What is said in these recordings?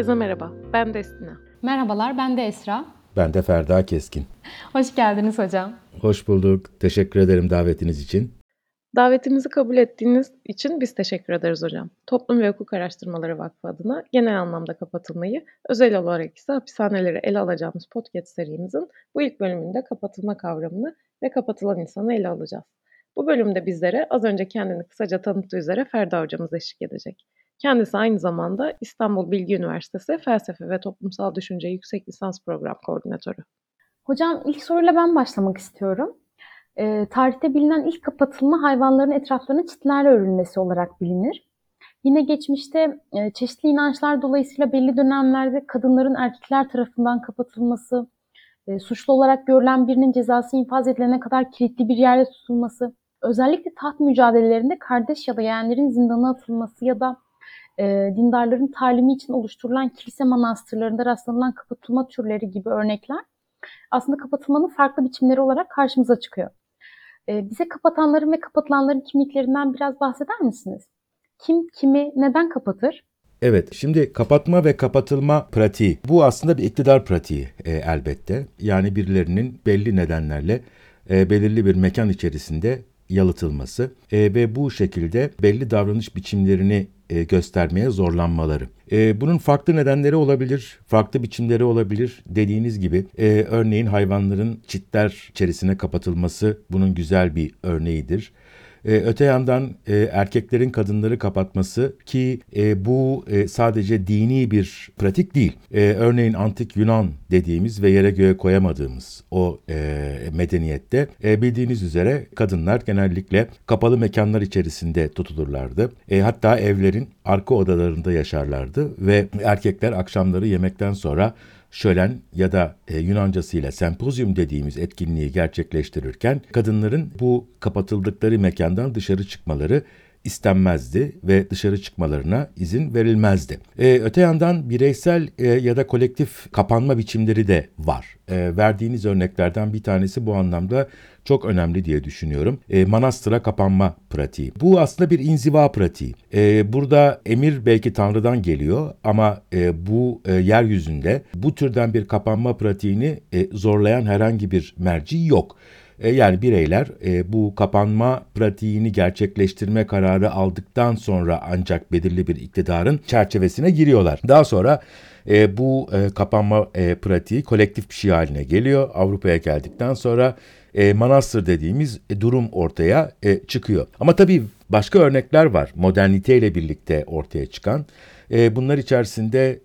Herkese merhaba, ben Destina. Merhabalar, ben de Esra. Ben de Ferda Keskin. Hoş geldiniz hocam. Hoş bulduk. Teşekkür ederim davetiniz için. Davetimizi kabul ettiğiniz için biz teşekkür ederiz hocam. Toplum ve Hukuk Araştırmaları Vakfı adına genel anlamda kapatılmayı, özel olarak ise hapishaneleri ele alacağımız podcast serimizin bu ilk bölümünde kapatılma kavramını ve kapatılan insanı ele alacağız. Bu bölümde bizlere az önce kendini kısaca tanıttığı üzere Ferda hocamız eşlik edecek. Kendisi aynı zamanda İstanbul Bilgi Üniversitesi Felsefe ve Toplumsal Düşünce Yüksek Lisans Program Koordinatörü. Hocam ilk soruyla ben başlamak istiyorum. E, tarihte bilinen ilk kapatılma hayvanların etraflarının çitlerle örülmesi olarak bilinir. Yine geçmişte e, çeşitli inançlar dolayısıyla belli dönemlerde kadınların erkekler tarafından kapatılması, e, suçlu olarak görülen birinin cezası infaz edilene kadar kilitli bir yerde tutulması, özellikle taht mücadelelerinde kardeş ya da yeğenlerin zindana atılması ya da e, dindarların talimi için oluşturulan kilise manastırlarında rastlanılan kapatılma türleri gibi örnekler aslında kapatılmanın farklı biçimleri olarak karşımıza çıkıyor. E, bize kapatanların ve kapatılanların kimliklerinden biraz bahseder misiniz? Kim kimi neden kapatır? Evet, şimdi kapatma ve kapatılma pratiği. Bu aslında bir iktidar pratiği e, elbette. Yani birilerinin belli nedenlerle e, belirli bir mekan içerisinde yalıtılması e, ve bu şekilde belli davranış biçimlerini e, göstermeye zorlanmaları. E, bunun farklı nedenleri olabilir, farklı biçimleri olabilir. Dediğiniz gibi e, örneğin hayvanların çitler içerisine kapatılması bunun güzel bir örneğidir. E, öte yandan e, erkeklerin kadınları kapatması ki e, bu e, sadece dini bir pratik değil. E, örneğin antik Yunan dediğimiz ve yere göğe koyamadığımız o e, medeniyette e, bildiğiniz üzere kadınlar genellikle kapalı mekanlar içerisinde tutulurlardı. E, hatta evlerin arka odalarında yaşarlardı ve erkekler akşamları yemekten sonra şölen ya da e, Yunancasıyla sempozyum dediğimiz etkinliği gerçekleştirirken kadınların bu kapatıldıkları mekandan dışarı çıkmaları istenmezdi ve dışarı çıkmalarına izin verilmezdi. Ee, öte yandan bireysel e, ya da kolektif kapanma biçimleri de var. E, verdiğiniz örneklerden bir tanesi bu anlamda çok önemli diye düşünüyorum. E, manastıra kapanma pratiği. Bu aslında bir inziva pratiği. E, burada emir belki Tanrı'dan geliyor ama e, bu e, yeryüzünde bu türden bir kapanma pratiğini e, zorlayan herhangi bir merci yok. E, yani bireyler e, bu kapanma pratiğini gerçekleştirme kararı aldıktan sonra ancak belirli bir iktidarın çerçevesine giriyorlar. Daha sonra e, bu kapanma pratiği kolektif bir şey haline geliyor. Avrupa'ya geldikten sonra manastır dediğimiz durum ortaya çıkıyor. Ama tabii başka örnekler var moderniteyle birlikte ortaya çıkan. bunlar içerisinde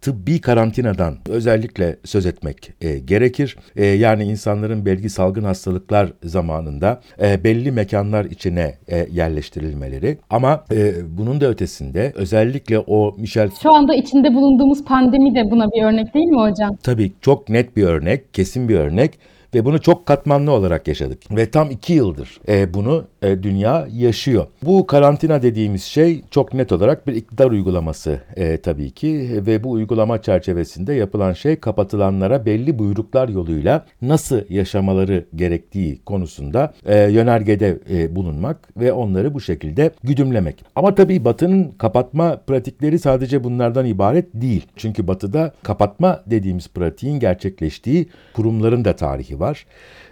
tıbbi karantinadan özellikle söz etmek e, gerekir. E, yani insanların belki salgın hastalıklar zamanında e, belli mekanlar içine e, yerleştirilmeleri. Ama e, bunun da ötesinde özellikle o Michel... Şu anda içinde bulunduğumuz pandemi de buna bir örnek değil mi hocam? Tabii çok net bir örnek, kesin bir örnek ve bunu çok katmanlı olarak yaşadık. Ve tam iki yıldır e, bunu e, dünya yaşıyor. Bu karantina dediğimiz şey çok net olarak bir iktidar uygulaması e, tabii ki ve bu uygulama çerçevesinde yapılan şey kapatılanlara belli buyruklar yoluyla nasıl yaşamaları gerektiği konusunda e, yönergede e, bulunmak ve onları bu şekilde güdümlemek. Ama tabii Batı'nın kapatma pratikleri sadece bunlardan ibaret değil. Çünkü Batı'da kapatma dediğimiz pratiğin gerçekleştiği kurumların da tarihi var.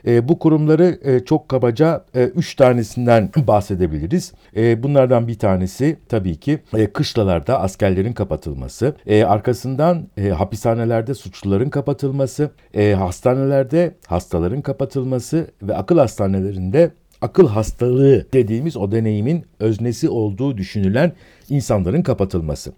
E, bu kurumları e, çok kabaca e, üç tanesinden bahsedebiliriz. E, bunlardan bir tanesi tabii ki e, kışlalarda askerlerin kapatılması, e, arkasından e, hapishanelerde suçluların kapatılması, e, hastanelerde hastaların kapatılması ve akıl hastanelerinde akıl hastalığı dediğimiz o deneyimin öznesi olduğu düşünülen insanların kapatılması.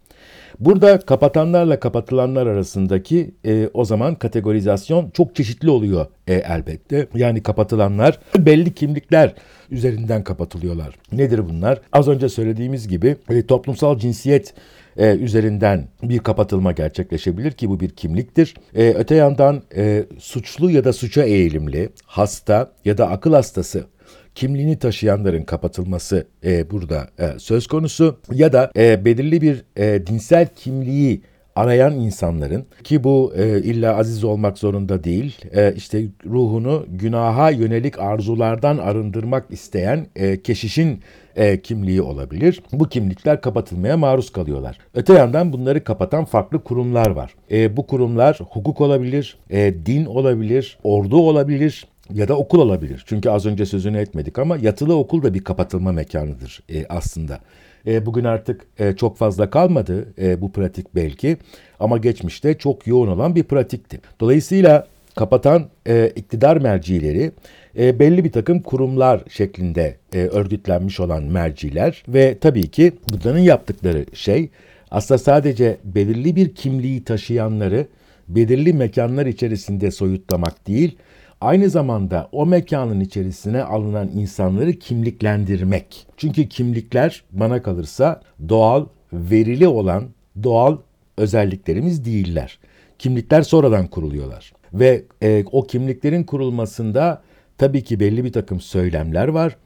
Burada kapatanlarla kapatılanlar arasındaki e, o zaman kategorizasyon çok çeşitli oluyor e, elbette. Yani kapatılanlar belli kimlikler üzerinden kapatılıyorlar. Nedir bunlar? Az önce söylediğimiz gibi e, toplumsal cinsiyet e, üzerinden bir kapatılma gerçekleşebilir ki bu bir kimliktir. E, öte yandan e, suçlu ya da suça eğilimli, hasta ya da akıl hastası kimliğini taşıyanların kapatılması e, burada e, söz konusu ya da e, belirli bir e, dinsel kimliği arayan insanların ki bu e, illa aziz olmak zorunda değil e, işte ruhunu günaha yönelik arzulardan arındırmak isteyen e, keşişin e, kimliği olabilir. Bu kimlikler kapatılmaya maruz kalıyorlar. Öte yandan bunları kapatan farklı kurumlar var. E, bu kurumlar hukuk olabilir, e, din olabilir, ordu olabilir, ya da okul olabilir. Çünkü az önce sözünü etmedik ama yatılı okul da bir kapatılma mekanıdır e, aslında. E, bugün artık e, çok fazla kalmadı e, bu pratik belki ama geçmişte çok yoğun olan bir pratikti. Dolayısıyla kapatan e, iktidar mercileri e, belli bir takım kurumlar şeklinde e, örgütlenmiş olan merciler ve tabii ki bunların yaptıkları şey aslında sadece belirli bir kimliği taşıyanları belirli mekanlar içerisinde soyutlamak değil, aynı zamanda o mekanın içerisine alınan insanları kimliklendirmek. Çünkü kimlikler bana kalırsa doğal, verili olan doğal özelliklerimiz değiller. Kimlikler sonradan kuruluyorlar. Ve e, o kimliklerin kurulmasında tabii ki belli bir takım söylemler var.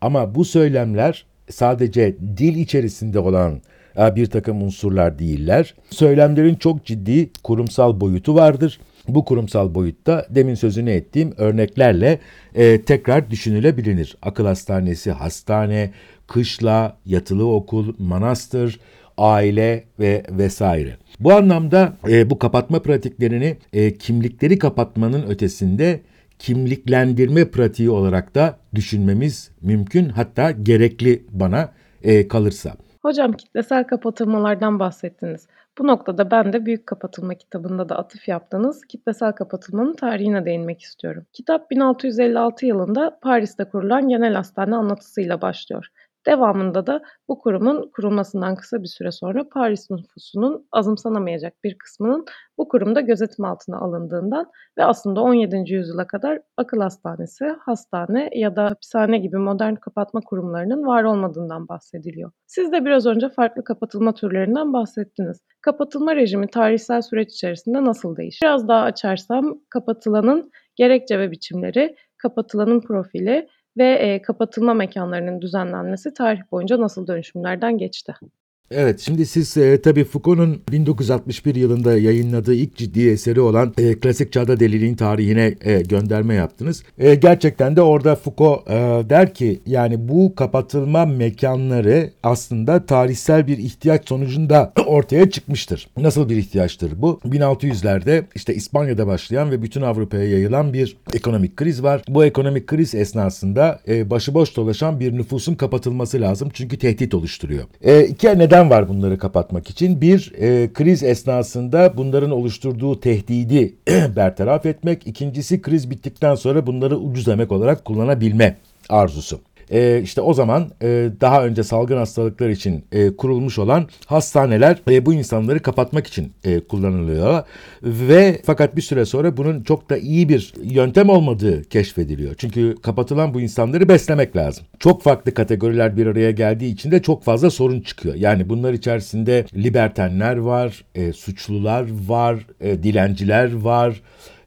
Ama bu söylemler sadece dil içerisinde olan e, bir takım unsurlar değiller. Söylemlerin çok ciddi kurumsal boyutu vardır. Bu kurumsal boyutta demin sözünü ettiğim örneklerle e, tekrar düşünülebilir. Akıl hastanesi, hastane, kışla, yatılı okul, manastır, aile ve vesaire. Bu anlamda e, bu kapatma pratiklerini e, kimlikleri kapatmanın ötesinde kimliklendirme pratiği olarak da düşünmemiz mümkün hatta gerekli bana e, kalırsa. Hocam kitlesel kapatılmalardan bahsettiniz. Bu noktada ben de Büyük Kapatılma kitabında da atıf yaptığınız kitlesel kapatılmanın tarihine değinmek istiyorum. Kitap 1656 yılında Paris'te kurulan genel hastane anlatısıyla başlıyor. Devamında da bu kurumun kurulmasından kısa bir süre sonra Paris nüfusunun azımsanamayacak bir kısmının bu kurumda gözetim altına alındığından ve aslında 17. yüzyıla kadar akıl hastanesi, hastane ya da hapishane gibi modern kapatma kurumlarının var olmadığından bahsediliyor. Siz de biraz önce farklı kapatılma türlerinden bahsettiniz. Kapatılma rejimi tarihsel süreç içerisinde nasıl değişir? Biraz daha açarsam kapatılanın gerekçe ve biçimleri, kapatılanın profili ve kapatılma mekanlarının düzenlenmesi tarih boyunca nasıl dönüşümlerden geçti? Evet şimdi siz e, tabii Foucault'un 1961 yılında yayınladığı ilk ciddi eseri olan e, Klasik Çağda Deliliğin tarihine e, gönderme yaptınız. E, gerçekten de orada Foucault e, der ki yani bu kapatılma mekanları aslında tarihsel bir ihtiyaç sonucunda ortaya çıkmıştır. Nasıl bir ihtiyaçtır bu? 1600'lerde işte İspanya'da başlayan ve bütün Avrupa'ya yayılan bir ekonomik kriz var. Bu ekonomik kriz esnasında e, başıboş dolaşan bir nüfusun kapatılması lazım çünkü tehdit oluşturuyor. E, iki neden neden var bunları kapatmak için? Bir, e, kriz esnasında bunların oluşturduğu tehdidi bertaraf etmek. İkincisi kriz bittikten sonra bunları ucuz emek olarak kullanabilme arzusu e, işte o zaman e, daha önce salgın hastalıklar için e, kurulmuş olan hastaneler e, bu insanları kapatmak için e, kullanılıyor ve fakat bir süre sonra bunun çok da iyi bir yöntem olmadığı keşfediliyor. Çünkü kapatılan bu insanları beslemek lazım. Çok farklı kategoriler bir araya geldiği için de çok fazla sorun çıkıyor. Yani bunlar içerisinde libertenler var, e, suçlular var, e, dilenciler var,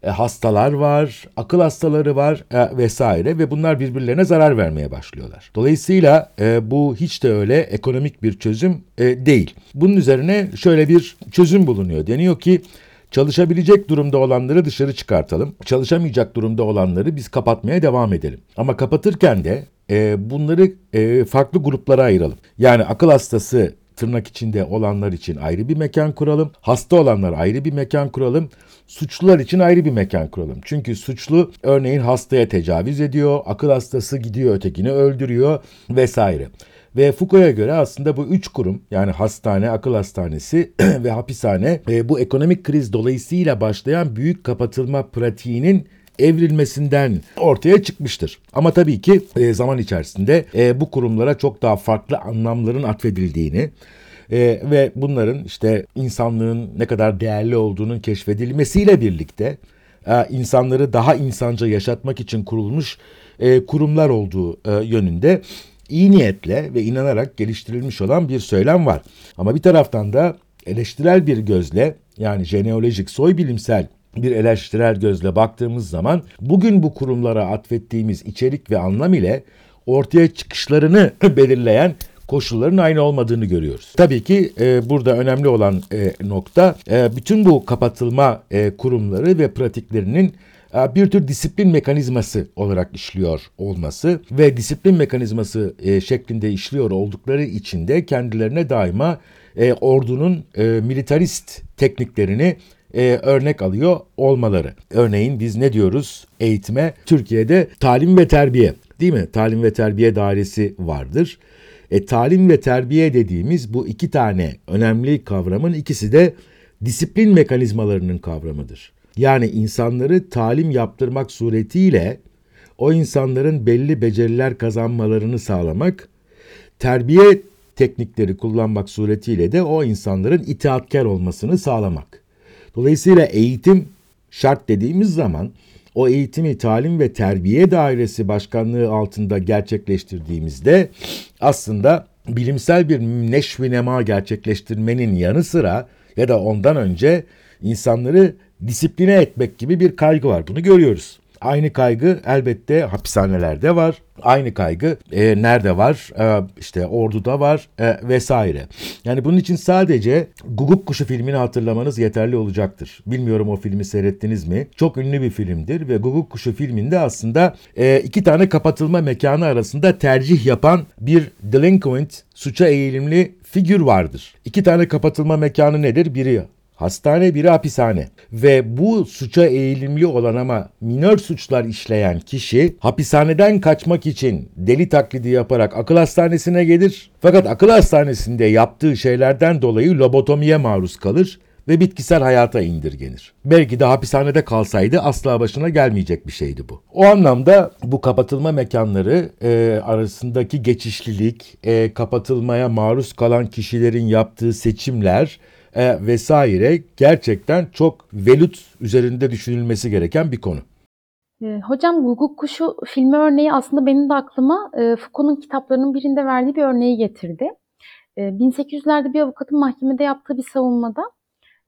e, hastalar var, akıl hastaları var e, vesaire ve bunlar birbirlerine zarar vermeye başlıyorlar. Dolayısıyla e, bu hiç de öyle ekonomik bir çözüm e, değil. Bunun üzerine şöyle bir çözüm bulunuyor. Deniyor ki Çalışabilecek durumda olanları dışarı çıkartalım. Çalışamayacak durumda olanları biz kapatmaya devam edelim. Ama kapatırken de e, bunları e, farklı gruplara ayıralım. Yani akıl hastası tırnak içinde olanlar için ayrı bir mekan kuralım. Hasta olanlar ayrı bir mekan kuralım. Suçlular için ayrı bir mekan kuralım. Çünkü suçlu örneğin hastaya tecavüz ediyor, akıl hastası gidiyor ötekini öldürüyor vesaire. Ve Foucault'a göre aslında bu üç kurum yani hastane, akıl hastanesi ve hapishane e, bu ekonomik kriz dolayısıyla başlayan büyük kapatılma pratiğinin evrilmesinden ortaya çıkmıştır. Ama tabii ki e, zaman içerisinde e, bu kurumlara çok daha farklı anlamların atfedildiğini e, ve bunların işte insanlığın ne kadar değerli olduğunun keşfedilmesiyle birlikte e, insanları daha insanca yaşatmak için kurulmuş e, kurumlar olduğu e, yönünde iyi niyetle ve inanarak geliştirilmiş olan bir söylem var. Ama bir taraftan da eleştirel bir gözle yani jeneolojik soy bilimsel bir eleştirel gözle baktığımız zaman bugün bu kurumlara atfettiğimiz içerik ve anlam ile ortaya çıkışlarını belirleyen koşulların aynı olmadığını görüyoruz. Tabii ki e, burada önemli olan e, nokta e, bütün bu kapatılma e, kurumları ve pratiklerinin e, bir tür disiplin mekanizması olarak işliyor olması ve disiplin mekanizması e, şeklinde işliyor oldukları için de kendilerine daima e, ordunun militarist tekniklerini örnek alıyor olmaları. Örneğin biz ne diyoruz eğitime? Türkiye'de talim ve terbiye değil mi? Talim ve terbiye dairesi vardır. E, talim ve terbiye dediğimiz bu iki tane önemli kavramın ikisi de disiplin mekanizmalarının kavramıdır. Yani insanları talim yaptırmak suretiyle o insanların belli beceriler kazanmalarını sağlamak, terbiye teknikleri kullanmak suretiyle de o insanların itaatkar olmasını sağlamak. Dolayısıyla eğitim şart dediğimiz zaman o eğitimi talim ve terbiye dairesi başkanlığı altında gerçekleştirdiğimizde aslında bilimsel bir neşvi nema gerçekleştirmenin yanı sıra ya da ondan önce insanları disipline etmek gibi bir kaygı var. Bunu görüyoruz. Aynı kaygı elbette hapishanelerde var. Aynı kaygı e, nerede var? E, işte orduda var e, vesaire. Yani bunun için sadece Guguk Kuşu filmini hatırlamanız yeterli olacaktır. Bilmiyorum o filmi seyrettiniz mi? Çok ünlü bir filmdir ve Guguk Kuşu filminde aslında e, iki tane kapatılma mekanı arasında tercih yapan bir delinquent, suça eğilimli figür vardır. İki tane kapatılma mekanı nedir? Biri hastane biri hapishane ve bu suça eğilimli olan ama minör suçlar işleyen kişi hapishaneden kaçmak için deli taklidi yaparak akıl hastanesine gelir fakat akıl hastanesinde yaptığı şeylerden dolayı lobotomiye maruz kalır ve bitkisel hayata indirgenir. Belki de hapishanede kalsaydı asla başına gelmeyecek bir şeydi bu. O anlamda bu kapatılma mekanları e, arasındaki geçişlilik, e, kapatılmaya maruz kalan kişilerin yaptığı seçimler e, vesaire gerçekten çok velut üzerinde düşünülmesi gereken bir konu. E, hocam Guguk Kuşu filmi örneği aslında benim de aklıma e, Foucault'un kitaplarının birinde verdiği bir örneği getirdi. E, 1800'lerde bir avukatın mahkemede yaptığı bir savunmada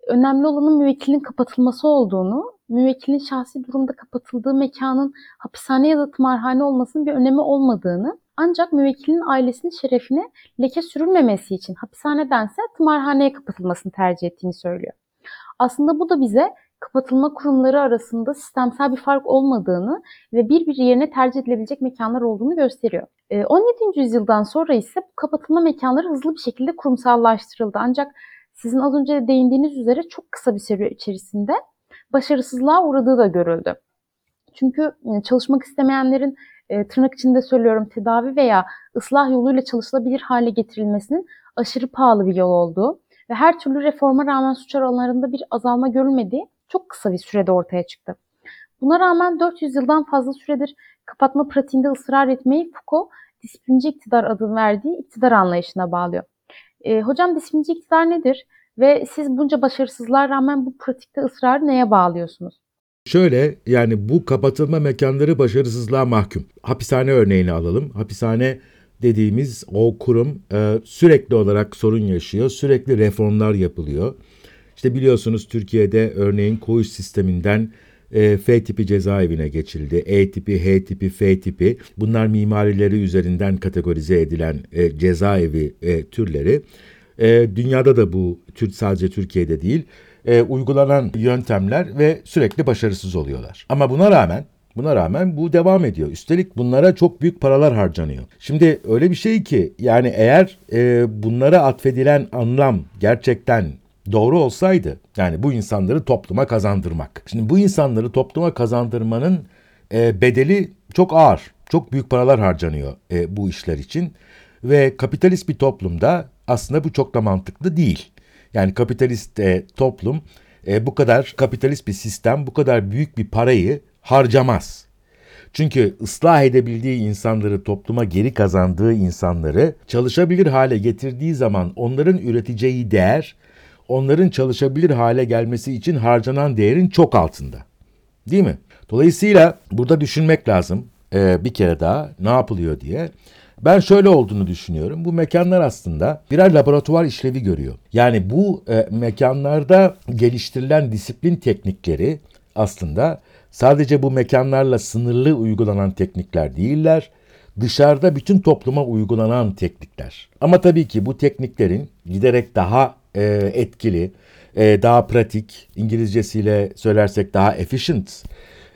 önemli olanın müvekkilin kapatılması olduğunu, müvekkilin şahsi durumda kapatıldığı mekanın hapishane ya da tımarhane olmasının bir önemi olmadığını, ancak müvekkilin ailesinin şerefine leke sürülmemesi için hapishanedense tımarhaneye kapatılmasını tercih ettiğini söylüyor. Aslında bu da bize kapatılma kurumları arasında sistemsel bir fark olmadığını ve birbiri yerine tercih edilebilecek mekanlar olduğunu gösteriyor. 17. yüzyıldan sonra ise bu kapatılma mekanları hızlı bir şekilde kurumsallaştırıldı. Ancak sizin az önce değindiğiniz üzere çok kısa bir süre içerisinde başarısızlığa uğradığı da görüldü. Çünkü çalışmak istemeyenlerin e, tırnak içinde söylüyorum tedavi veya ıslah yoluyla çalışılabilir hale getirilmesinin aşırı pahalı bir yol olduğu ve her türlü reforma rağmen suç oranlarında bir azalma görülmediği çok kısa bir sürede ortaya çıktı. Buna rağmen 400 yıldan fazla süredir kapatma pratiğinde ısrar etmeyi Foucault disiplinci iktidar adını verdiği iktidar anlayışına bağlıyor. E, hocam disiplinci iktidar nedir? Ve siz bunca başarısızlığa rağmen bu pratikte ısrarı neye bağlıyorsunuz? Şöyle yani bu kapatılma mekanları başarısızlığa mahkum. Hapishane örneğini alalım. Hapishane dediğimiz o kurum e, sürekli olarak sorun yaşıyor. Sürekli reformlar yapılıyor. İşte biliyorsunuz Türkiye'de örneğin koğuş sisteminden e, F tipi cezaevine geçildi. E tipi, H tipi, F tipi. Bunlar mimarileri üzerinden kategorize edilen e, cezaevi e, türleri. E, dünyada da bu sadece Türkiye'de değil e, uygulanan yöntemler ve sürekli başarısız oluyorlar. Ama buna rağmen Buna rağmen bu devam ediyor. Üstelik bunlara çok büyük paralar harcanıyor. Şimdi öyle bir şey ki yani eğer e, bunlara atfedilen anlam gerçekten doğru olsaydı yani bu insanları topluma kazandırmak. Şimdi bu insanları topluma kazandırmanın e, bedeli çok ağır. Çok büyük paralar harcanıyor e, bu işler için ve kapitalist bir toplumda aslında bu çok da mantıklı değil. Yani kapitalist e, toplum e, bu kadar kapitalist bir sistem bu kadar büyük bir parayı harcamaz. Çünkü ıslah edebildiği insanları, topluma geri kazandığı insanları çalışabilir hale getirdiği zaman onların üreteceği değer, onların çalışabilir hale gelmesi için harcanan değerin çok altında. Değil mi? Dolayısıyla burada düşünmek lazım e, bir kere daha ne yapılıyor diye. Ben şöyle olduğunu düşünüyorum. Bu mekanlar aslında birer laboratuvar işlevi görüyor. Yani bu e, mekanlarda geliştirilen disiplin teknikleri aslında sadece bu mekanlarla sınırlı uygulanan teknikler değiller. dışarıda bütün topluma uygulanan teknikler. Ama tabii ki bu tekniklerin giderek daha e, etkili, e, daha pratik, İngilizcesiyle söylersek daha efficient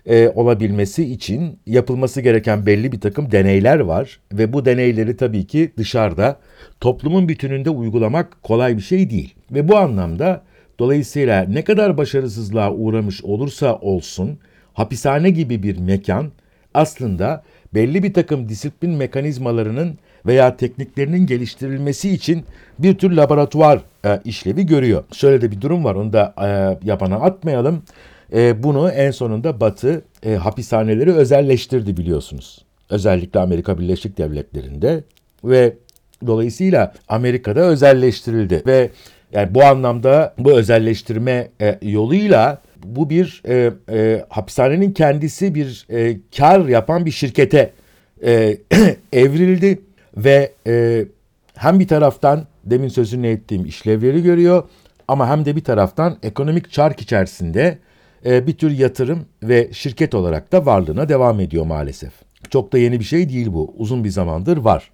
e, olabilmesi için yapılması gereken belli bir takım deneyler var ve bu deneyleri tabii ki dışarıda toplumun bütününde uygulamak kolay bir şey değil. Ve bu anlamda dolayısıyla ne kadar başarısızlığa uğramış olursa olsun hapishane gibi bir mekan aslında belli bir takım disiplin mekanizmalarının veya tekniklerinin geliştirilmesi için bir tür laboratuvar e, işlevi görüyor. Şöyle de bir durum var onu da e, yabana atmayalım. E, bunu en sonunda Batı e, hapishaneleri özelleştirdi biliyorsunuz. Özellikle Amerika Birleşik Devletleri'nde ve dolayısıyla Amerika'da özelleştirildi ve yani bu anlamda bu özelleştirme e, yoluyla bu bir e, e, hapishanenin kendisi bir e, kar yapan bir şirkete e, evrildi ve e, hem bir taraftan demin sözünü ettiğim işlevleri görüyor ama hem de bir taraftan ekonomik çark içerisinde e, bir tür yatırım ve şirket olarak da varlığına devam ediyor maalesef. Çok da yeni bir şey değil bu. Uzun bir zamandır var.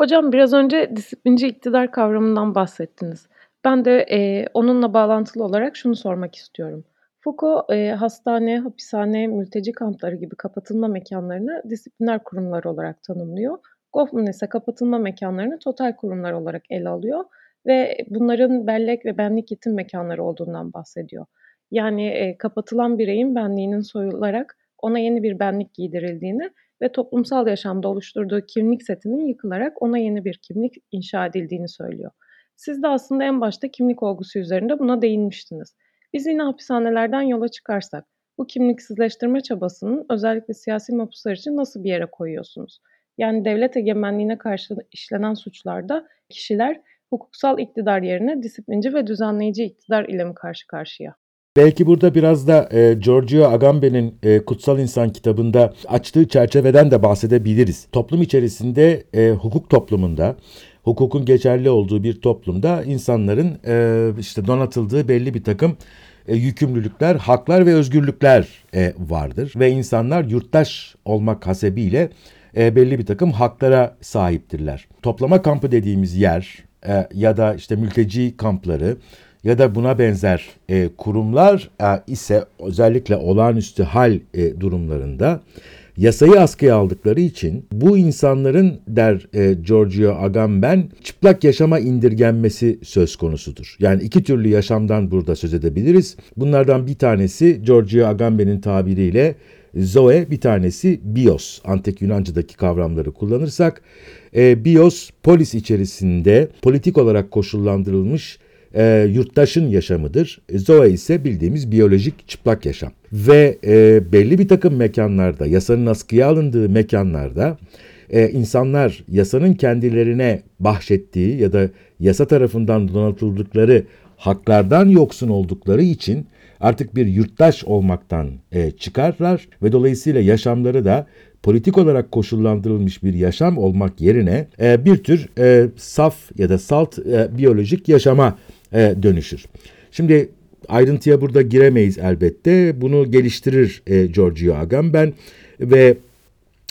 Hocam biraz önce disiplinci iktidar kavramından bahsettiniz. Ben de e, onunla bağlantılı olarak şunu sormak istiyorum. Foucault e, hastane, hapishane, mülteci kampları gibi kapatılma mekanlarını disipliner kurumlar olarak tanımlıyor. Goffman ise kapatılma mekanlarını total kurumlar olarak ele alıyor ve bunların bellek ve benlik yetim mekanları olduğundan bahsediyor. Yani e, kapatılan bireyin benliğinin soyularak ona yeni bir benlik giydirildiğini ve toplumsal yaşamda oluşturduğu kimlik setinin yıkılarak ona yeni bir kimlik inşa edildiğini söylüyor. Siz de aslında en başta kimlik olgusu üzerinde buna değinmiştiniz. Biz yine hapishanelerden yola çıkarsak, bu kimliksizleştirme çabasının özellikle siyasi mahpuslar için nasıl bir yere koyuyorsunuz? Yani devlet egemenliğine karşı işlenen suçlarda kişiler hukuksal iktidar yerine disiplinci ve düzenleyici iktidar ile mi karşı karşıya? Belki burada biraz da e, Giorgio Agamben'in e, Kutsal İnsan kitabında açtığı çerçeveden de bahsedebiliriz. Toplum içerisinde, e, hukuk toplumunda, hukukun geçerli olduğu bir toplumda insanların e, işte donatıldığı belli bir takım e, yükümlülükler, haklar ve özgürlükler e, vardır. Ve insanlar yurttaş olmak hasebiyle e, belli bir takım haklara sahiptirler. Toplama kampı dediğimiz yer e, ya da işte mülteci kampları ya da buna benzer e, kurumlar e, ise özellikle olağanüstü hal e, durumlarında yasayı askıya aldıkları için bu insanların der e, Giorgio Agamben çıplak yaşama indirgenmesi söz konusudur. Yani iki türlü yaşamdan burada söz edebiliriz. Bunlardan bir tanesi Giorgio Agamben'in tabiriyle Zoe bir tanesi bios. Antik Yunanca'daki kavramları kullanırsak e, bios polis içerisinde politik olarak koşullandırılmış e, yurttaşın yaşamıdır. Zoe ise bildiğimiz biyolojik çıplak yaşam. Ve e, belli bir takım mekanlarda, yasanın askıya alındığı mekanlarda e, insanlar yasanın kendilerine bahşettiği ya da yasa tarafından donatıldıkları haklardan yoksun oldukları için artık bir yurttaş olmaktan e, çıkarlar ve dolayısıyla yaşamları da politik olarak koşullandırılmış bir yaşam olmak yerine e, bir tür e, saf ya da salt e, biyolojik yaşama e, dönüşür. Şimdi ayrıntıya burada giremeyiz elbette. Bunu geliştirir e, Giorgio Agamben ve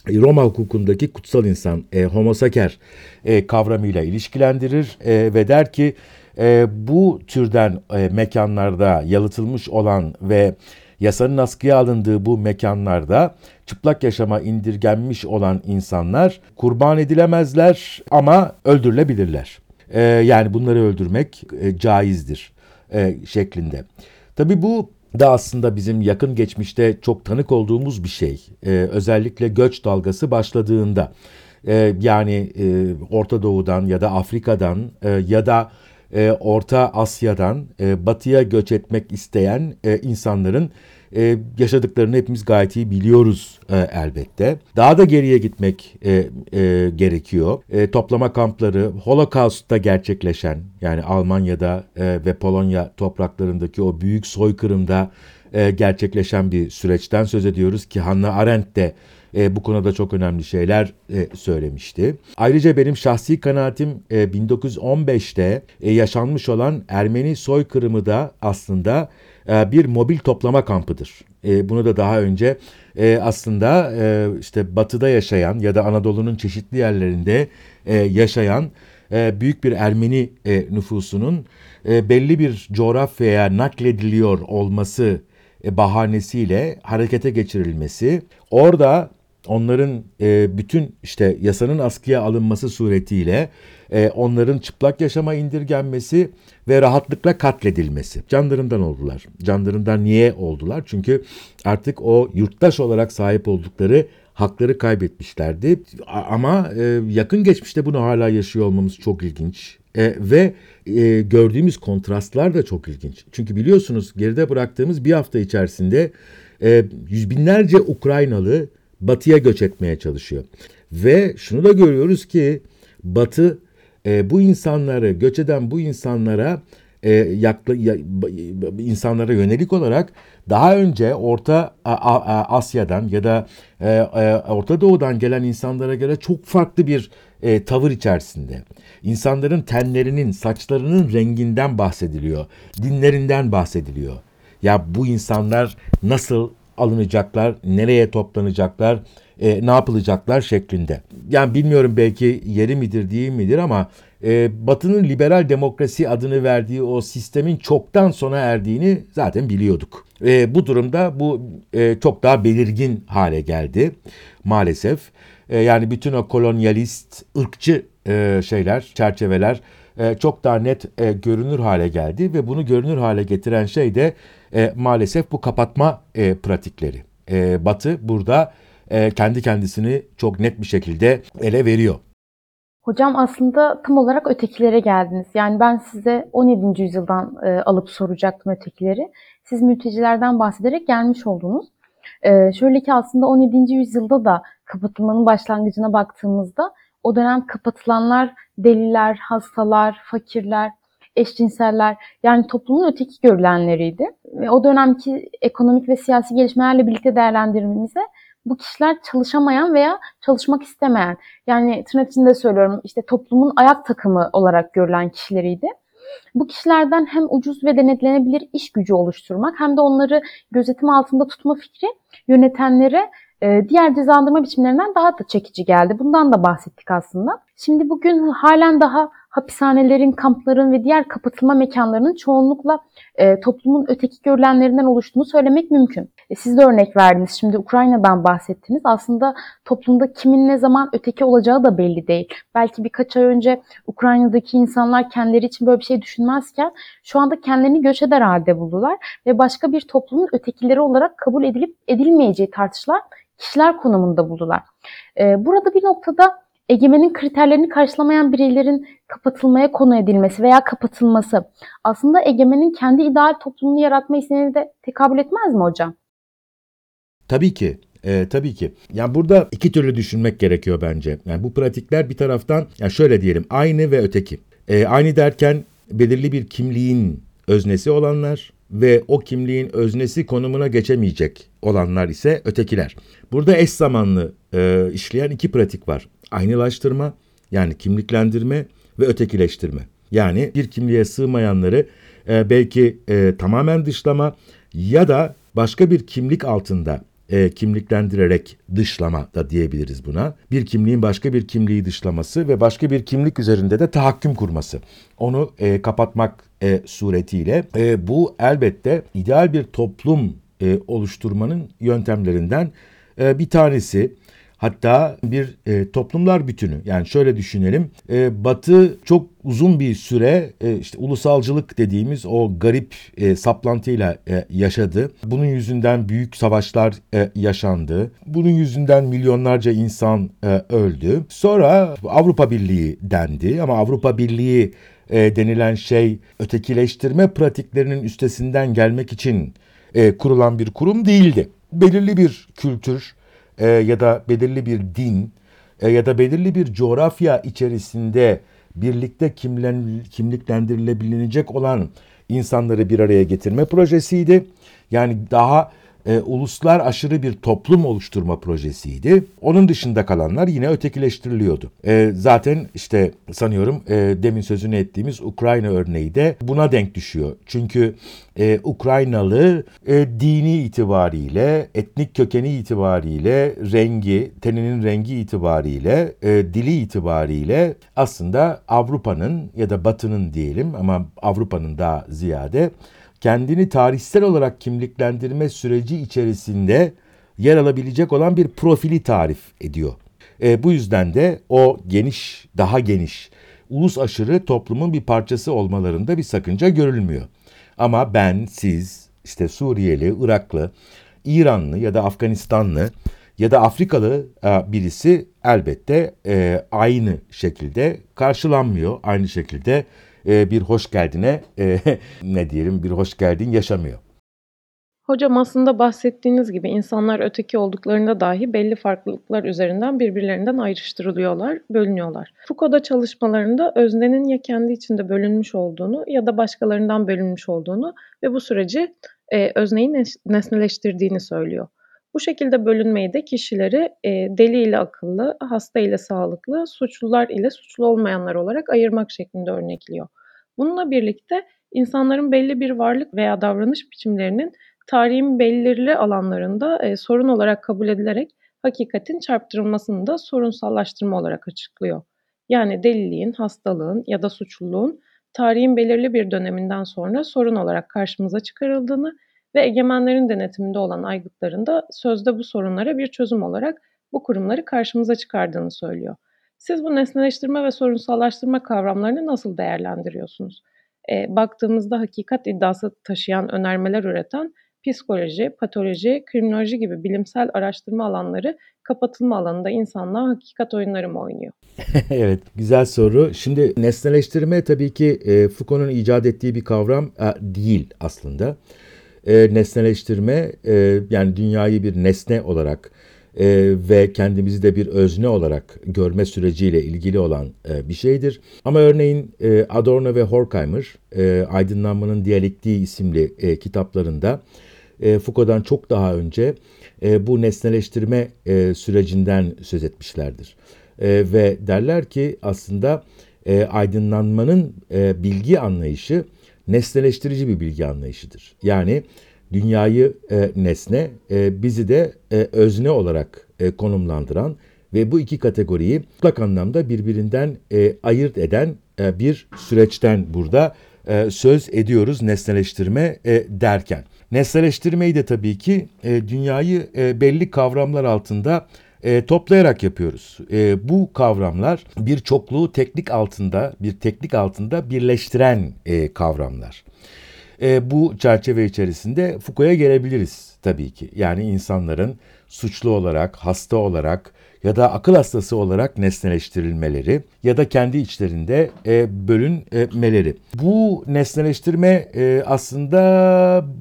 Roma hukukundaki kutsal insan e, homo sacer e, kavramıyla ilişkilendirir e, ve der ki e, bu türden e, mekanlarda yalıtılmış olan ve yasanın askıya alındığı bu mekanlarda çıplak yaşama indirgenmiş olan insanlar kurban edilemezler ama öldürülebilirler. E, yani bunları öldürmek e, caizdir e, şeklinde. Tabi bu da aslında bizim yakın geçmişte çok tanık olduğumuz bir şey. E, özellikle göç dalgası başladığında e, yani e, Orta Doğu'dan ya da Afrika'dan e, ya da e, Orta Asya'dan e, batıya göç etmek isteyen e, insanların e, yaşadıklarını hepimiz gayet iyi biliyoruz e, elbette. Daha da geriye gitmek e, e, gerekiyor. E, toplama kampları, Holocaust'ta gerçekleşen yani Almanya'da e, ve Polonya topraklarındaki o büyük soykırımda e, gerçekleşen bir süreçten söz ediyoruz ki Hannah Arendt de e, bu konuda çok önemli şeyler e, söylemişti. Ayrıca benim şahsi kanaatim e, 1915'te e, yaşanmış olan Ermeni soykırımı da aslında e, bir mobil toplama kampıdır. E, bunu da daha önce e, aslında e, işte batıda yaşayan ya da Anadolu'nun çeşitli yerlerinde e, yaşayan e, büyük bir Ermeni e, nüfusunun e, belli bir coğrafyaya naklediliyor olması bahanesiyle harekete geçirilmesi, orada onların e, bütün işte yasanın askıya alınması suretiyle e, onların çıplak yaşama indirgenmesi ve rahatlıkla katledilmesi. Canlarından oldular. Canlarından niye oldular? Çünkü artık o yurttaş olarak sahip oldukları hakları kaybetmişlerdi. Ama e, yakın geçmişte bunu hala yaşıyor olmamız çok ilginç. E, ve e, gördüğümüz kontrastlar da çok ilginç. Çünkü biliyorsunuz geride bıraktığımız bir hafta içerisinde e, yüz binlerce Ukraynalı batıya göç etmeye çalışıyor. Ve şunu da görüyoruz ki batı e, bu insanları göç eden bu insanlara e, yakla, ya, insanlara yönelik olarak daha önce Orta a, a, Asya'dan ya da e, e, Orta Doğu'dan gelen insanlara göre çok farklı bir e, tavır içerisinde. İnsanların tenlerinin, saçlarının renginden bahsediliyor, dinlerinden bahsediliyor. Ya bu insanlar nasıl alınacaklar, nereye toplanacaklar, e, ne yapılacaklar şeklinde. Yani bilmiyorum belki yeri midir değil midir ama e, Batı'nın liberal demokrasi adını verdiği o sistemin çoktan sona erdiğini zaten biliyorduk. E, bu durumda bu e, çok daha belirgin hale geldi maalesef. E, yani bütün o kolonyalist, ırkçı e, şeyler, çerçeveler e, çok daha net e, görünür hale geldi ve bunu görünür hale getiren şey de e, maalesef bu kapatma e, pratikleri. E, Batı burada e, kendi kendisini çok net bir şekilde ele veriyor. Hocam aslında tam olarak ötekilere geldiniz. Yani ben size 17. yüzyıldan e, alıp soracaktım ötekileri. Siz mültecilerden bahsederek gelmiş oldunuz. E, şöyle ki aslında 17. yüzyılda da kapatılmanın başlangıcına baktığımızda o dönem kapatılanlar deliler, hastalar, fakirler, eşcinseller yani toplumun öteki görülenleriydi. Ve o dönemki ekonomik ve siyasi gelişmelerle birlikte değerlendirmemize bu kişiler çalışamayan veya çalışmak istemeyen yani tırnak içinde söylüyorum işte toplumun ayak takımı olarak görülen kişileriydi. Bu kişilerden hem ucuz ve denetlenebilir iş gücü oluşturmak hem de onları gözetim altında tutma fikri yönetenlere e, diğer cezalandırma biçimlerinden daha da çekici geldi. Bundan da bahsettik aslında. Şimdi bugün halen daha hapishanelerin, kampların ve diğer kapatılma mekanlarının çoğunlukla e, toplumun öteki görülenlerinden oluştuğunu söylemek mümkün. E, siz de örnek verdiniz. Şimdi Ukrayna'dan bahsettiniz. Aslında toplumda kimin ne zaman öteki olacağı da belli değil. Belki birkaç ay önce Ukrayna'daki insanlar kendileri için böyle bir şey düşünmezken şu anda kendilerini göç eder halde buldular ve başka bir toplumun ötekileri olarak kabul edilip edilmeyeceği tartışılan kişiler konumunda buldular. E, burada bir noktada egemenin kriterlerini karşılamayan bireylerin kapatılmaya konu edilmesi veya kapatılması aslında egemenin kendi ideal toplumunu yaratma isteğine de tekabül etmez mi hocam? Tabii ki. E, tabii ki. Yani burada iki türlü düşünmek gerekiyor bence. Yani bu pratikler bir taraftan yani şöyle diyelim aynı ve öteki. E, aynı derken belirli bir kimliğin öznesi olanlar ve o kimliğin öznesi konumuna geçemeyecek olanlar ise ötekiler. Burada eş zamanlı e, işleyen iki pratik var. Aynılaştırma yani kimliklendirme ve ötekileştirme. Yani bir kimliğe sığmayanları e, belki e, tamamen dışlama ya da başka bir kimlik altında e, kimliklendirerek dışlama da diyebiliriz buna. Bir kimliğin başka bir kimliği dışlaması ve başka bir kimlik üzerinde de tahakküm kurması. Onu e, kapatmak e, suretiyle e, bu elbette ideal bir toplum e, oluşturmanın yöntemlerinden e, bir tanesi. Hatta bir e, toplumlar bütünü yani şöyle düşünelim e, Batı çok uzun bir süre e, işte ulusalcılık dediğimiz o garip e, saplantıyla e, yaşadı. Bunun yüzünden büyük savaşlar e, yaşandı. Bunun yüzünden milyonlarca insan e, öldü. Sonra Avrupa Birliği dendi ama Avrupa Birliği e, denilen şey ötekileştirme pratiklerinin üstesinden gelmek için e, kurulan bir kurum değildi. Belirli bir kültür e, ya da belirli bir din e, ya da belirli bir coğrafya içerisinde birlikte kimlen, kimliklendirilebilecek olan insanları bir araya getirme projesiydi. Yani daha e, uluslar aşırı bir toplum oluşturma projesiydi. Onun dışında kalanlar yine ötekileştiriliyordu. E, zaten işte sanıyorum e, demin sözünü ettiğimiz Ukrayna örneği de buna denk düşüyor. Çünkü e, Ukraynalı e, dini itibariyle, etnik kökeni itibariyle, rengi, teninin rengi itibariyle, e, dili itibariyle aslında Avrupa'nın ya da Batı'nın diyelim ama Avrupa'nın daha ziyade kendini tarihsel olarak kimliklendirme süreci içerisinde yer alabilecek olan bir profili tarif ediyor. E, bu yüzden de o geniş, daha geniş, ulus aşırı toplumun bir parçası olmalarında bir sakınca görülmüyor. Ama ben, siz, işte Suriyeli, Iraklı, İranlı ya da Afganistanlı ya da Afrikalı e, birisi elbette e, aynı şekilde karşılanmıyor. Aynı şekilde e, bir hoş geldine ne diyelim bir hoş geldin yaşamıyor. Hocam aslında bahsettiğiniz gibi insanlar öteki olduklarında dahi belli farklılıklar üzerinden birbirlerinden ayrıştırılıyorlar, bölünüyorlar. Foucault'da çalışmalarında öznenin ya kendi içinde bölünmüş olduğunu ya da başkalarından bölünmüş olduğunu ve bu süreci e, özneyi nesneleştirdiğini söylüyor. Bu şekilde bölünmeyi de kişileri e, deli ile akıllı, hasta ile sağlıklı, suçlular ile suçlu olmayanlar olarak ayırmak şeklinde örnekliyor. Bununla birlikte insanların belli bir varlık veya davranış biçimlerinin tarihin belirli alanlarında e, sorun olarak kabul edilerek hakikatin çarptırılmasını da sorunsallaştırma olarak açıklıyor. Yani deliliğin, hastalığın ya da suçluluğun tarihin belirli bir döneminden sonra sorun olarak karşımıza çıkarıldığını ve egemenlerin denetiminde olan aygıtların da sözde bu sorunlara bir çözüm olarak bu kurumları karşımıza çıkardığını söylüyor. Siz bu nesneleştirme ve sorunsallaştırma kavramlarını nasıl değerlendiriyorsunuz? E, baktığımızda hakikat iddiası taşıyan önermeler üreten psikoloji, patoloji, kriminoloji gibi bilimsel araştırma alanları kapatılma alanında insanlar hakikat oyunları mı oynuyor? evet, güzel soru. Şimdi nesneleştirme tabii ki e, Foucault'un icat ettiği bir kavram e, değil aslında. E, nesneleştirme e, yani dünyayı bir nesne olarak e, ve kendimizi de bir özne olarak görme süreciyle ilgili olan e, bir şeydir. Ama örneğin e, Adorno ve Horkheimer e, Aydınlanmanın Diyalektiği isimli e, kitaplarında e, Foucault'dan çok daha önce e, bu nesneleştirme e, sürecinden söz etmişlerdir. E, ve derler ki aslında e, aydınlanmanın e, bilgi anlayışı nesneleştirici bir bilgi anlayışıdır. Yani dünyayı e, nesne, e, bizi de e, özne olarak e, konumlandıran ve bu iki kategoriyi mutlak anlamda birbirinden e, ayırt eden e, bir süreçten burada e, söz ediyoruz nesneleştirme e, derken. Nesneleştirmeyi de tabii ki e, dünyayı e, belli kavramlar altında e, toplayarak yapıyoruz. E, bu kavramlar bir çokluğu teknik altında, bir teknik altında birleştiren e, kavramlar. E, bu çerçeve içerisinde Foucault'a gelebiliriz tabii ki. Yani insanların suçlu olarak, hasta olarak ya da akıl hastası olarak nesneleştirilmeleri ya da kendi içlerinde e, bölünmeleri. Bu nesneleştirme e, aslında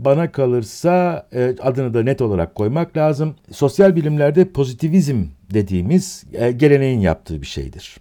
bana kalırsa e, adını da net olarak koymak lazım. Sosyal bilimlerde pozitivizm dediğimiz e, geleneğin yaptığı bir şeydir.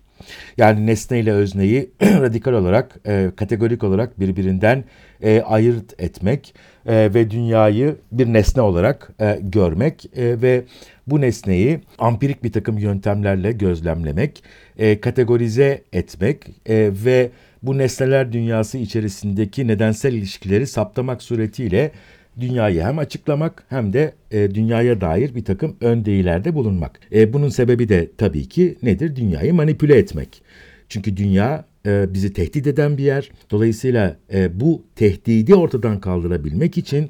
Yani nesne ile özneyi radikal olarak, e, kategorik olarak birbirinden e, ayırt etmek e, ve dünyayı bir nesne olarak e, görmek e, ve bu nesneyi ampirik bir takım yöntemlerle gözlemlemek, e, kategorize etmek e, ve bu nesneler dünyası içerisindeki nedensel ilişkileri saptamak suretiyle dünyayı hem açıklamak hem de e, dünyaya dair bir takım ön bulunmak. E, bunun sebebi de tabii ki nedir? Dünyayı manipüle etmek. Çünkü dünya e, bizi tehdit eden bir yer. Dolayısıyla e, bu tehdidi ortadan kaldırabilmek için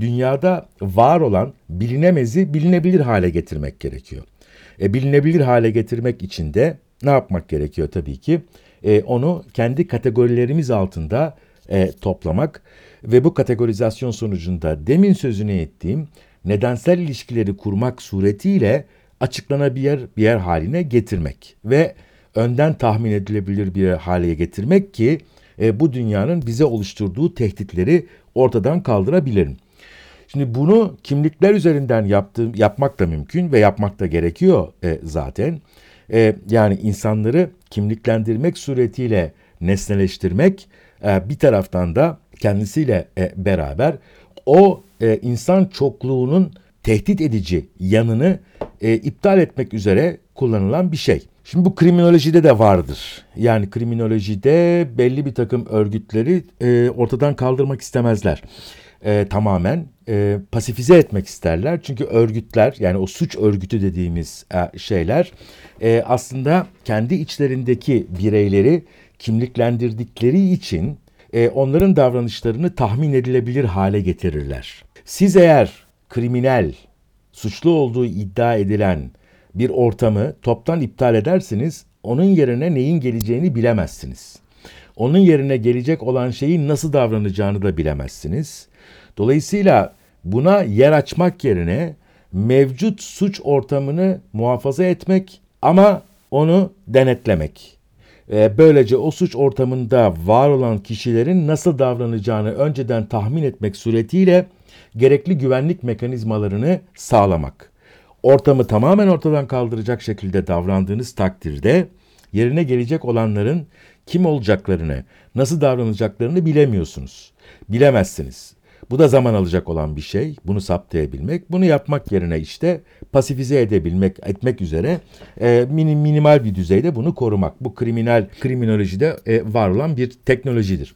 dünyada var olan bilinemezi bilinebilir hale getirmek gerekiyor. E, bilinebilir hale getirmek için de ne yapmak gerekiyor tabii ki? E, onu kendi kategorilerimiz altında e, toplamak ve bu kategorizasyon sonucunda demin sözünü ettiğim nedensel ilişkileri kurmak suretiyle açıklanabilir bir yer haline getirmek ve önden tahmin edilebilir bir hale getirmek ki e, bu dünyanın bize oluşturduğu tehditleri ortadan kaldırabilirim. Şimdi bunu kimlikler üzerinden yaptığım, yapmak da mümkün ve yapmak da gerekiyor e, zaten. E, yani insanları kimliklendirmek suretiyle nesneleştirmek, e, bir taraftan da kendisiyle e, beraber o e, insan çokluğunun tehdit edici yanını e, iptal etmek üzere kullanılan bir şey. Şimdi bu kriminolojide de vardır. Yani kriminolojide belli bir takım örgütleri e, ortadan kaldırmak istemezler. E, tamamen e, pasifize etmek isterler. Çünkü örgütler yani o suç örgütü dediğimiz e, şeyler e, aslında kendi içlerindeki bireyleri kimliklendirdikleri için e, onların davranışlarını tahmin edilebilir hale getirirler. Siz eğer kriminal, suçlu olduğu iddia edilen bir ortamı toptan iptal edersiniz, onun yerine neyin geleceğini bilemezsiniz. Onun yerine gelecek olan şeyin nasıl davranacağını da bilemezsiniz. Dolayısıyla buna yer açmak yerine mevcut suç ortamını muhafaza etmek ama onu denetlemek. Böylece o suç ortamında var olan kişilerin nasıl davranacağını önceden tahmin etmek suretiyle gerekli güvenlik mekanizmalarını sağlamak. Ortamı tamamen ortadan kaldıracak şekilde davrandığınız takdirde yerine gelecek olanların kim olacaklarını, nasıl davranacaklarını bilemiyorsunuz. Bilemezsiniz. Bu da zaman alacak olan bir şey. Bunu saptayabilmek. Bunu yapmak yerine işte pasifize edebilmek, etmek üzere e, minim, minimal bir düzeyde bunu korumak. Bu kriminal kriminolojide e, var olan bir teknolojidir.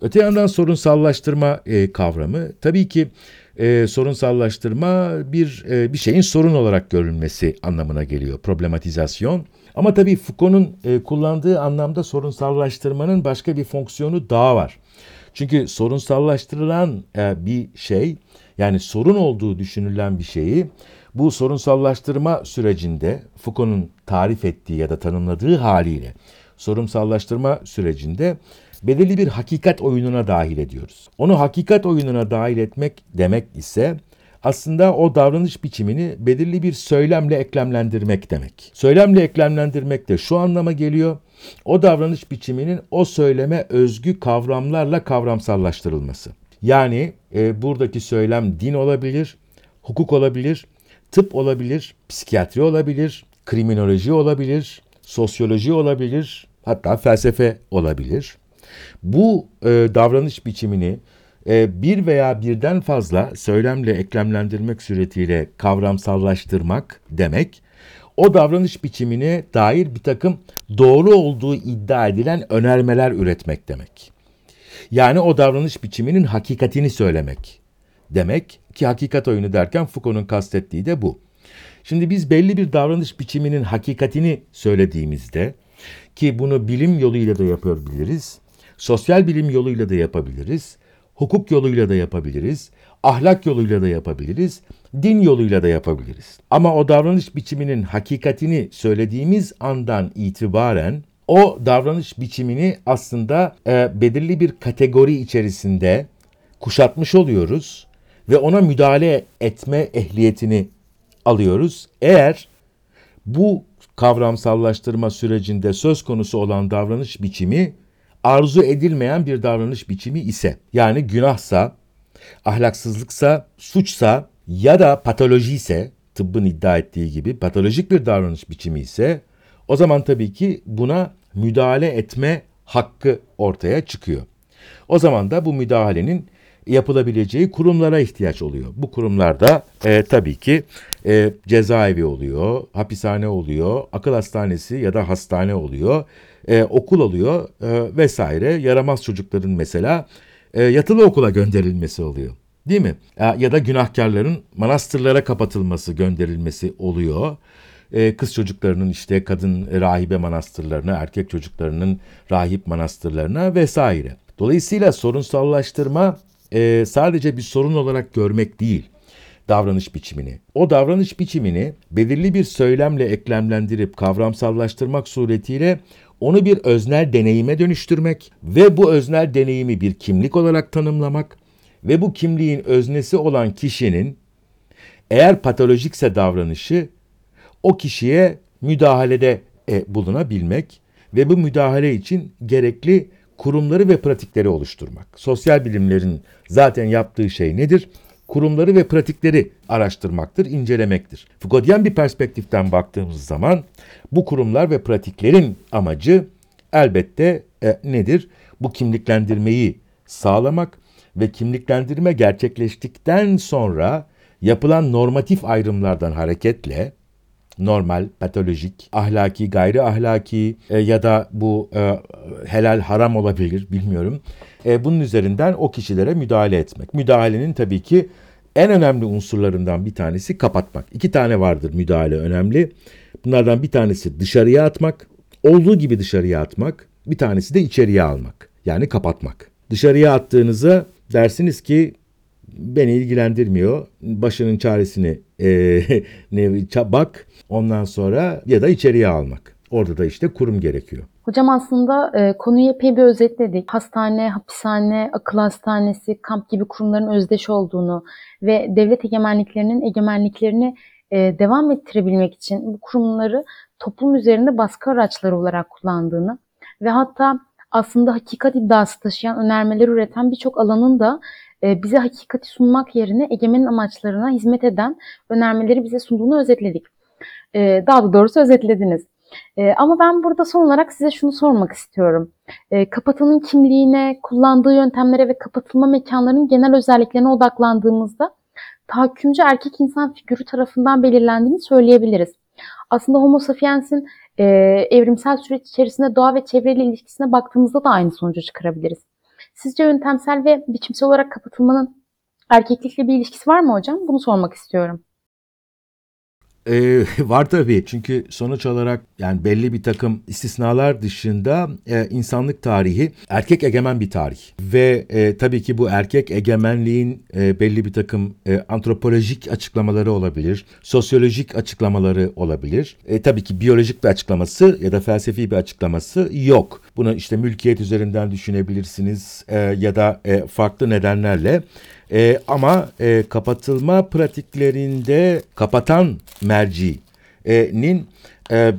Öte yandan sorunsallaştırma e, kavramı tabii ki e, sorunsallaştırma bir e, bir şeyin sorun olarak görülmesi anlamına geliyor. Problematizasyon. Ama tabii Foucault'un e, kullandığı anlamda sorunsallaştırmanın başka bir fonksiyonu daha var. Çünkü sorunsallaştırılan e, bir şey yani sorun olduğu düşünülen bir şeyi bu sorunsallaştırma sürecinde Foucault'un tarif ettiği ya da tanımladığı haliyle sorunsallaştırma sürecinde belirli bir hakikat oyununa dahil ediyoruz. Onu hakikat oyununa dahil etmek demek ise aslında o davranış biçimini belirli bir söylemle eklemlendirmek demek. Söylemle eklemlendirmek de şu anlama geliyor. O davranış biçiminin o söyleme özgü kavramlarla kavramsallaştırılması. Yani e, buradaki söylem din olabilir, hukuk olabilir, tıp olabilir, psikiyatri olabilir, kriminoloji olabilir, sosyoloji olabilir, hatta felsefe olabilir. Bu e, davranış biçimini e, bir veya birden fazla söylemle eklemlendirmek suretiyle kavramsallaştırmak demek, o davranış biçimine dair bir takım doğru olduğu iddia edilen önermeler üretmek demek. Yani o davranış biçiminin hakikatini söylemek demek ki hakikat oyunu derken Foucault'un kastettiği de bu. Şimdi biz belli bir davranış biçiminin hakikatini söylediğimizde ki bunu bilim yoluyla da yapabiliriz, sosyal bilim yoluyla da yapabiliriz, hukuk yoluyla da yapabiliriz, ahlak yoluyla da yapabiliriz, din yoluyla da yapabiliriz. Ama o davranış biçiminin hakikatini söylediğimiz andan itibaren o davranış biçimini aslında e, belirli bir kategori içerisinde kuşatmış oluyoruz ve ona müdahale etme ehliyetini alıyoruz. Eğer bu kavramsallaştırma sürecinde söz konusu olan davranış biçimi arzu edilmeyen bir davranış biçimi ise yani günahsa, ahlaksızlıksa, suçsa ya da patoloji ise tıbbın iddia ettiği gibi patolojik bir davranış biçimi ise o zaman tabii ki buna müdahale etme hakkı ortaya çıkıyor. O zaman da bu müdahalenin yapılabileceği kurumlara ihtiyaç oluyor. Bu kurumlarda e, tabii ki e, cezaevi oluyor, hapishane oluyor, akıl hastanesi ya da hastane oluyor, e, okul oluyor e, vesaire. Yaramaz çocukların mesela e, yatılı okula gönderilmesi oluyor. Değil mi? E, ya da günahkarların manastırlara kapatılması, gönderilmesi oluyor. E, kız çocuklarının işte kadın rahibe manastırlarına, erkek çocuklarının rahip manastırlarına vesaire. Dolayısıyla sorunsallaştırma e, sadece bir sorun olarak görmek değil davranış biçimini. O davranış biçimini belirli bir söylemle eklemlendirip kavramsallaştırmak suretiyle onu bir öznel deneyime dönüştürmek ve bu öznel deneyimi bir kimlik olarak tanımlamak ve bu kimliğin öznesi olan kişinin eğer patolojikse davranışı o kişiye müdahalede e, bulunabilmek ve bu müdahale için gerekli kurumları ve pratikleri oluşturmak. Sosyal bilimlerin zaten yaptığı şey nedir? Kurumları ve pratikleri araştırmaktır, incelemektir. Foucault'yan bir perspektiften baktığımız zaman bu kurumlar ve pratiklerin amacı elbette e, nedir? Bu kimliklendirmeyi sağlamak ve kimliklendirme gerçekleştikten sonra yapılan normatif ayrımlardan hareketle normal, patolojik, ahlaki, gayri ahlaki e, ya da bu e, helal haram olabilir bilmiyorum. E, bunun üzerinden o kişilere müdahale etmek. Müdahalenin tabii ki en önemli unsurlarından bir tanesi kapatmak. İki tane vardır müdahale önemli. Bunlardan bir tanesi dışarıya atmak, olduğu gibi dışarıya atmak. Bir tanesi de içeriye almak. Yani kapatmak. Dışarıya attığınızda dersiniz ki beni ilgilendirmiyor. Başının çaresini e, ne, bak ondan sonra ya da içeriye almak. Orada da işte kurum gerekiyor. Hocam aslında e, konuyu epey bir özetledik. Hastane, hapishane, akıl hastanesi, kamp gibi kurumların özdeş olduğunu ve devlet egemenliklerinin egemenliklerini e, devam ettirebilmek için bu kurumları toplum üzerinde baskı araçları olarak kullandığını ve hatta aslında hakikat iddiası taşıyan önermeler üreten birçok alanın da bize hakikati sunmak yerine egemenin amaçlarına hizmet eden önermeleri bize sunduğunu özetledik. E, daha da doğrusu özetlediniz. E, ama ben burada son olarak size şunu sormak istiyorum. Kapatının kimliğine, kullandığı yöntemlere ve kapatılma mekanlarının genel özelliklerine odaklandığımızda tahakkümcü erkek insan figürü tarafından belirlendiğini söyleyebiliriz. Aslında Homo sapiens'in e, evrimsel süreç içerisinde doğa ve çevreyle ilişkisine baktığımızda da aynı sonucu çıkarabiliriz. Sizce yöntemsel ve biçimsel olarak kapatılmanın erkeklikle bir ilişkisi var mı hocam? Bunu sormak istiyorum. Ee, var tabii çünkü sonuç olarak yani belli bir takım istisnalar dışında e, insanlık tarihi erkek egemen bir tarih ve e, tabii ki bu erkek egemenliğin e, belli bir takım e, antropolojik açıklamaları olabilir, sosyolojik açıklamaları olabilir. E, tabii ki biyolojik bir açıklaması ya da felsefi bir açıklaması yok. Bunu işte mülkiyet üzerinden düşünebilirsiniz e, ya da e, farklı nedenlerle e, ama e, kapatılma pratiklerinde kapatan mercinin e,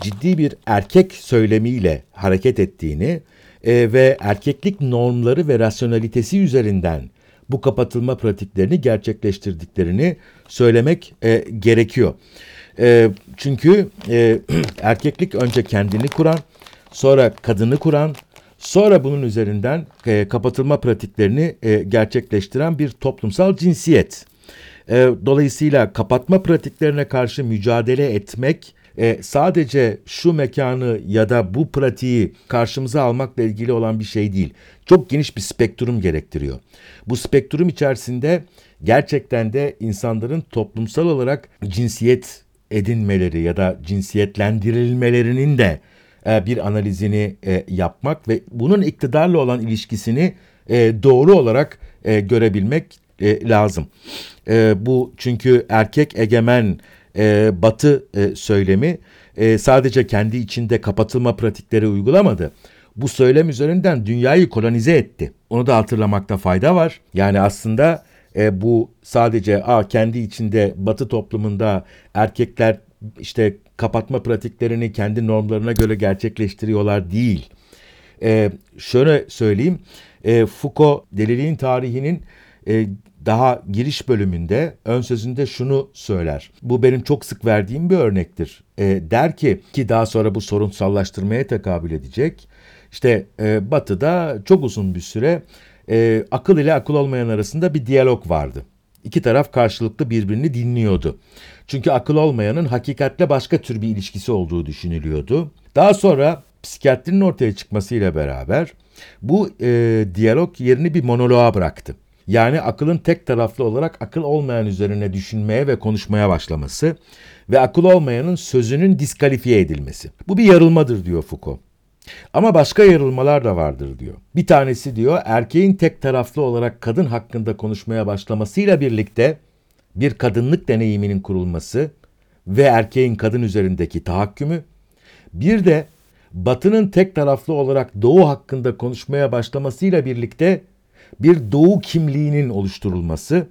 ciddi bir erkek söylemiyle hareket ettiğini e, ve erkeklik normları ve rasyonalitesi üzerinden bu kapatılma pratiklerini gerçekleştirdiklerini söylemek e, gerekiyor. E, çünkü e, erkeklik önce kendini kuran, sonra kadını kuran, Sonra bunun üzerinden e, kapatılma pratiklerini e, gerçekleştiren bir toplumsal cinsiyet. E, dolayısıyla kapatma pratiklerine karşı mücadele etmek e, sadece şu mekanı ya da bu pratiği karşımıza almakla ilgili olan bir şey değil. Çok geniş bir spektrum gerektiriyor. Bu spektrum içerisinde gerçekten de insanların toplumsal olarak cinsiyet edinmeleri ya da cinsiyetlendirilmelerinin de bir analizini e, yapmak ve bunun iktidarla olan ilişkisini e, doğru olarak görebilmek lazım. Bu çünkü erkek egemen batı söylemi sadece kendi içinde kapatılma pratikleri uygulamadı. Bu söylem üzerinden dünyayı kolonize etti. Onu da hatırlamakta fayda var. Yani aslında e, bu sadece a kendi içinde Batı toplumunda erkekler işte kapatma pratiklerini kendi normlarına göre gerçekleştiriyorlar değil. E, şöyle söyleyeyim, e, Foucault deliliğin tarihinin e, daha giriş bölümünde ön sözünde şunu söyler. Bu benim çok sık verdiğim bir örnektir. E, der ki ki daha sonra bu sorunsallaştırmaya tekabül edecek. İşte e, Batı'da çok uzun bir süre e, akıl ile akıl olmayan arasında bir diyalog vardı. İki taraf karşılıklı birbirini dinliyordu. Çünkü akıl olmayanın hakikatle başka tür bir ilişkisi olduğu düşünülüyordu. Daha sonra psikiyatrinin ortaya çıkmasıyla beraber bu e, diyalog yerini bir monoloğa bıraktı. Yani akılın tek taraflı olarak akıl olmayan üzerine düşünmeye ve konuşmaya başlaması ve akıl olmayanın sözünün diskalifiye edilmesi. Bu bir yarılmadır diyor Foucault. Ama başka yarılmalar da vardır diyor. Bir tanesi diyor erkeğin tek taraflı olarak kadın hakkında konuşmaya başlamasıyla birlikte bir kadınlık deneyiminin kurulması ve erkeğin kadın üzerindeki tahakkümü, bir de Batı'nın tek taraflı olarak Doğu hakkında konuşmaya başlamasıyla birlikte bir Doğu kimliğinin oluşturulması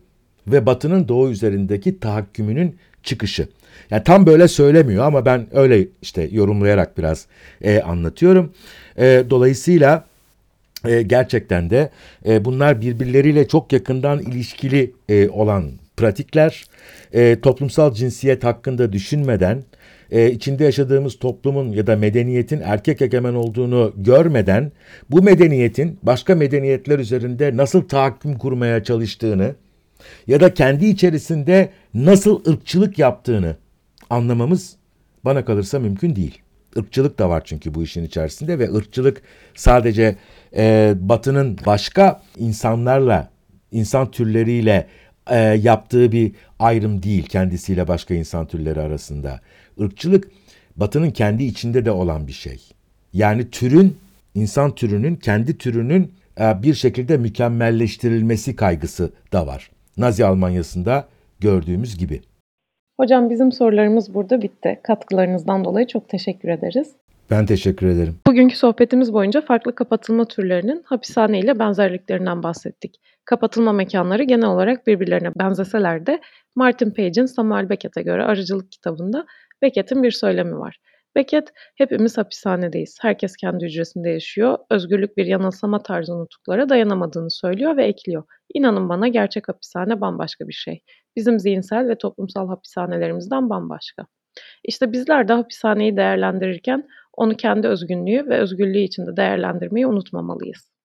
ve Batı'nın Doğu üzerindeki tahakkümünün çıkışı. Yani tam böyle söylemiyor ama ben öyle işte yorumlayarak biraz e, anlatıyorum. E, dolayısıyla e, gerçekten de e, bunlar birbirleriyle çok yakından ilişkili e, olan pratikler, e, toplumsal cinsiyet hakkında düşünmeden, e, içinde yaşadığımız toplumun ya da medeniyetin erkek egemen olduğunu görmeden, bu medeniyetin başka medeniyetler üzerinde nasıl tahakküm kurmaya çalıştığını ya da kendi içerisinde nasıl ırkçılık yaptığını anlamamız bana kalırsa mümkün değil. Irkçılık da var çünkü bu işin içerisinde ve ırkçılık sadece e, Batı'nın başka insanlarla, insan türleriyle e, yaptığı bir ayrım değil kendisiyle başka insan türleri arasında. Irkçılık Batı'nın kendi içinde de olan bir şey. Yani türün, insan türünün, kendi türünün e, bir şekilde mükemmelleştirilmesi kaygısı da var. Nazi Almanyası'nda gördüğümüz gibi. Hocam bizim sorularımız burada bitti. Katkılarınızdan dolayı çok teşekkür ederiz. Ben teşekkür ederim. Bugünkü sohbetimiz boyunca farklı kapatılma türlerinin hapishane ile benzerliklerinden bahsettik. Kapatılma mekanları genel olarak birbirlerine benzeseler de Martin Page'in Samuel Beckett'e göre Arıcılık kitabında Beckett'in bir söylemi var. Beckett, hepimiz hapishanedeyiz. Herkes kendi hücresinde yaşıyor. Özgürlük bir yanılsama tarzı nutuklara dayanamadığını söylüyor ve ekliyor. İnanın bana gerçek hapishane bambaşka bir şey. Bizim zihinsel ve toplumsal hapishanelerimizden bambaşka. İşte bizler de hapishaneyi değerlendirirken onu kendi özgünlüğü ve özgürlüğü içinde değerlendirmeyi unutmamalıyız.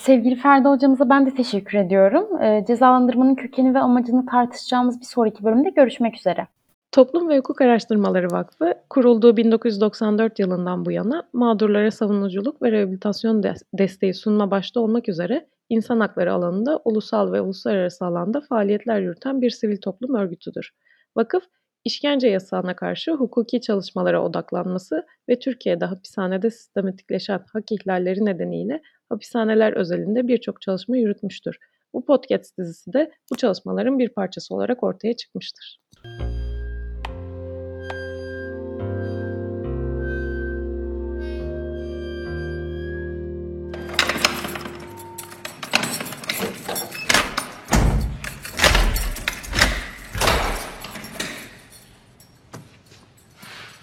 Sevgili Ferdi hocamıza ben de teşekkür ediyorum. Ee, cezalandırmanın kökeni ve amacını tartışacağımız bir sonraki bölümde görüşmek üzere. Toplum ve Hukuk Araştırmaları Vakfı kurulduğu 1994 yılından bu yana mağdurlara savunuculuk ve rehabilitasyon desteği sunma başta olmak üzere insan hakları alanında ulusal ve uluslararası alanda faaliyetler yürüten bir sivil toplum örgütüdür. Vakıf, işkence yasağına karşı hukuki çalışmalara odaklanması ve Türkiye'de hapishanede sistematikleşen hak ihlalleri nedeniyle hapishaneler özelinde birçok çalışma yürütmüştür. Bu podcast dizisi de bu çalışmaların bir parçası olarak ortaya çıkmıştır.